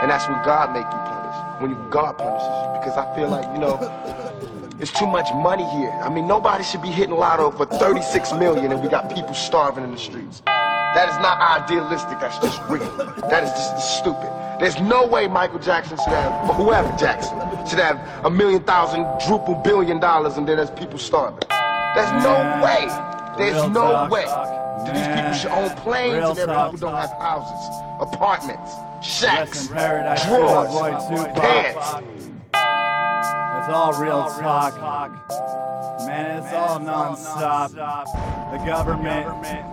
And that's when God make you punish. When you, God punishes you. Because I feel like, you know, it's too much money here. I mean, nobody should be hitting lotto for 36 million and we got people starving in the streets. That is not idealistic, that's just real. That is just stupid. There's no way Michael Jackson should have, or whoever Jackson, should have a million thousand, druple billion dollars and then there's people starving. There's no way. There's no way. that These people should own planes and their people don't have houses, apartments, shacks, in paradise, for my boy drawers, Tupac. pants. It's all real talk. Man, it's all non-stop. The government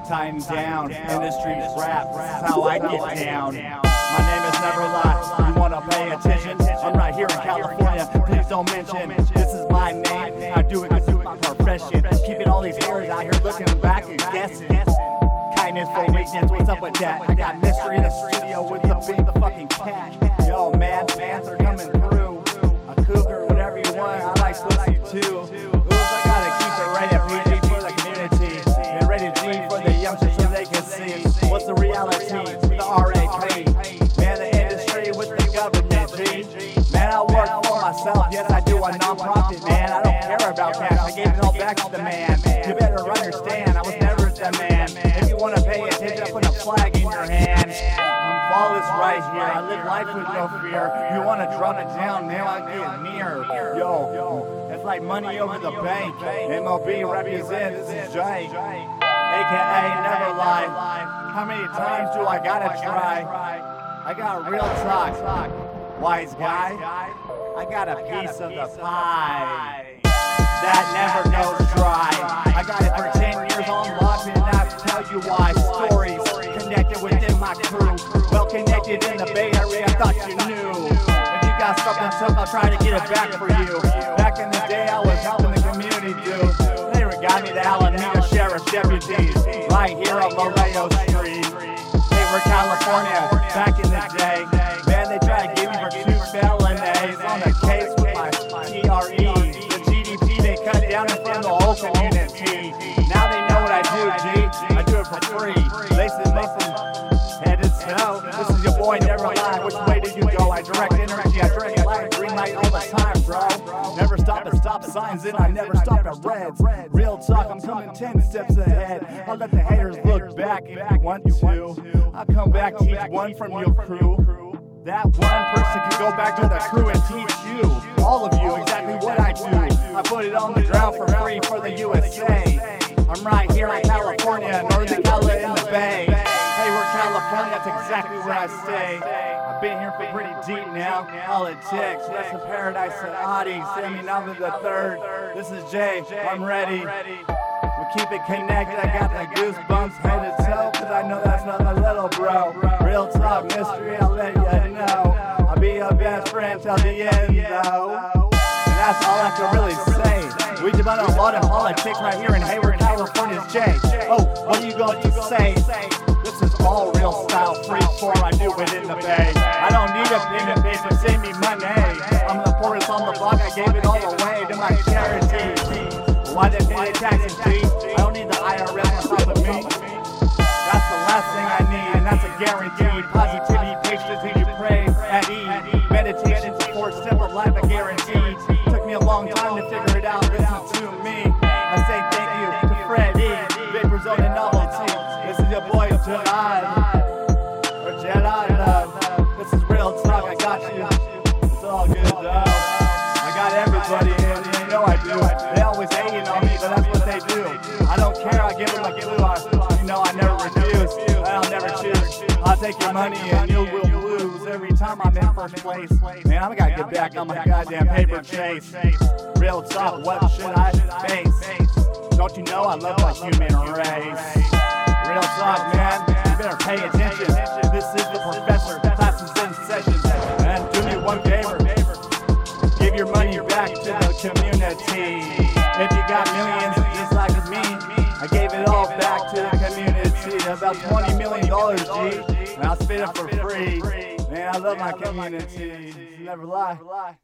tighten down. Industry's rap. This is how I get down. My name is Never Lie. You wanna pay attention? I'm right here in California. Please don't mention this is my name. I do it 'cause it's my profession. Keeping all these haters out here looking back and guessing. What's up with that? I got mystery in the studio with the big the fucking cat. Yo, man, fans are coming through. A cougar, whatever you want, I like pussy too. Ooh, I gotta keep it rated PG for the community. And rated G for the youngsters so they can see what's the reality. The RAP. Man, the industry with the government, G. Man, I work for myself, yes, I do a non-profit, man. I don't care about cash, I gave it all back to the man. Man. You better understand, I was. You wanna pay attention, I put a flag in your hand. I'm flawless right here, I live life with no fear. You wanna drop it down, man, I get near. Yo, it's like money over the bank. MLB represent, this is Jay. AKA Never Lie. How many times do I gotta try? I got real talk. Wise guy, I got a piece of the pie that never goes dry. I got it connected in the Bay Area, I thought you knew. If you got something tough, I'll try to get it back for you. Back in the day, I was helping the community do. They got me to Alameda Sheriff's deputies right here on Laredo Street. They were California back in the day. Man, they tried to give me for two felonies on the case with my TRE. The GDP they cut down in front of the whole community. Now they know what I do, G. I do it for free. Stop signs, and I never stop at reds. Real talk, I'm coming 10 steps ahead. I'll let the haters look back if you want to. I'll come back, teach one from your crew. That one person can go back to the crew and teach you, all of you, exactly what I do. I put it on the ground for free for the USA. I'm right here in California, Northern exactly where I stay. I've been here for pretty deep now. Politics, rest in paradise and Audi, Sammy Nava the third. This is Jay, I'm ready. We keep it connected, I got the goosebumps head to toe, cause I know that's not a little bro. Real talk mystery, I'll let you know. I'll be your best friend till the end though. And that's all I can really say. We debate a lot of politics right here in Hayward, California's Jay. Oh, what are you going to say? This is all real style, free form, I do it in the bay. I don't need a pen and paper, save me money. I'm the poorest on the block, I gave it all away to my charity. Why they pay taxes, G? I don't need the IRS on top of me. That's the last thing I need, and that's a guarantee. Positivity, patience, and you pray at ease. Meditation, support, simple life, I guarantee. Took me a long time to figure it out. Listen to me. I say thank you to Freddie, Vapor Zone and Novelty. Your boy Jedi, or Jedi Love. This is real talk. I got you. It's all good though. I got everybody in. They know I do. They always hating on me, but that's what they do. I don't care. I give them a clue. I, you know I never refuse. I'll never choose. I'll take your money and you will lose every time I'm in first place. Man, I gotta get back on my goddamn paper chase. Real talk. What should I face? Don't you know I love the human race? Pay attention. This is the professor. Classes in session. And do me one favor. Give your money back to the community. If you got millions just like me, I gave it all back to the community. About $20 million, G. And I'll spit it for free. Man, I love my community. Never lie.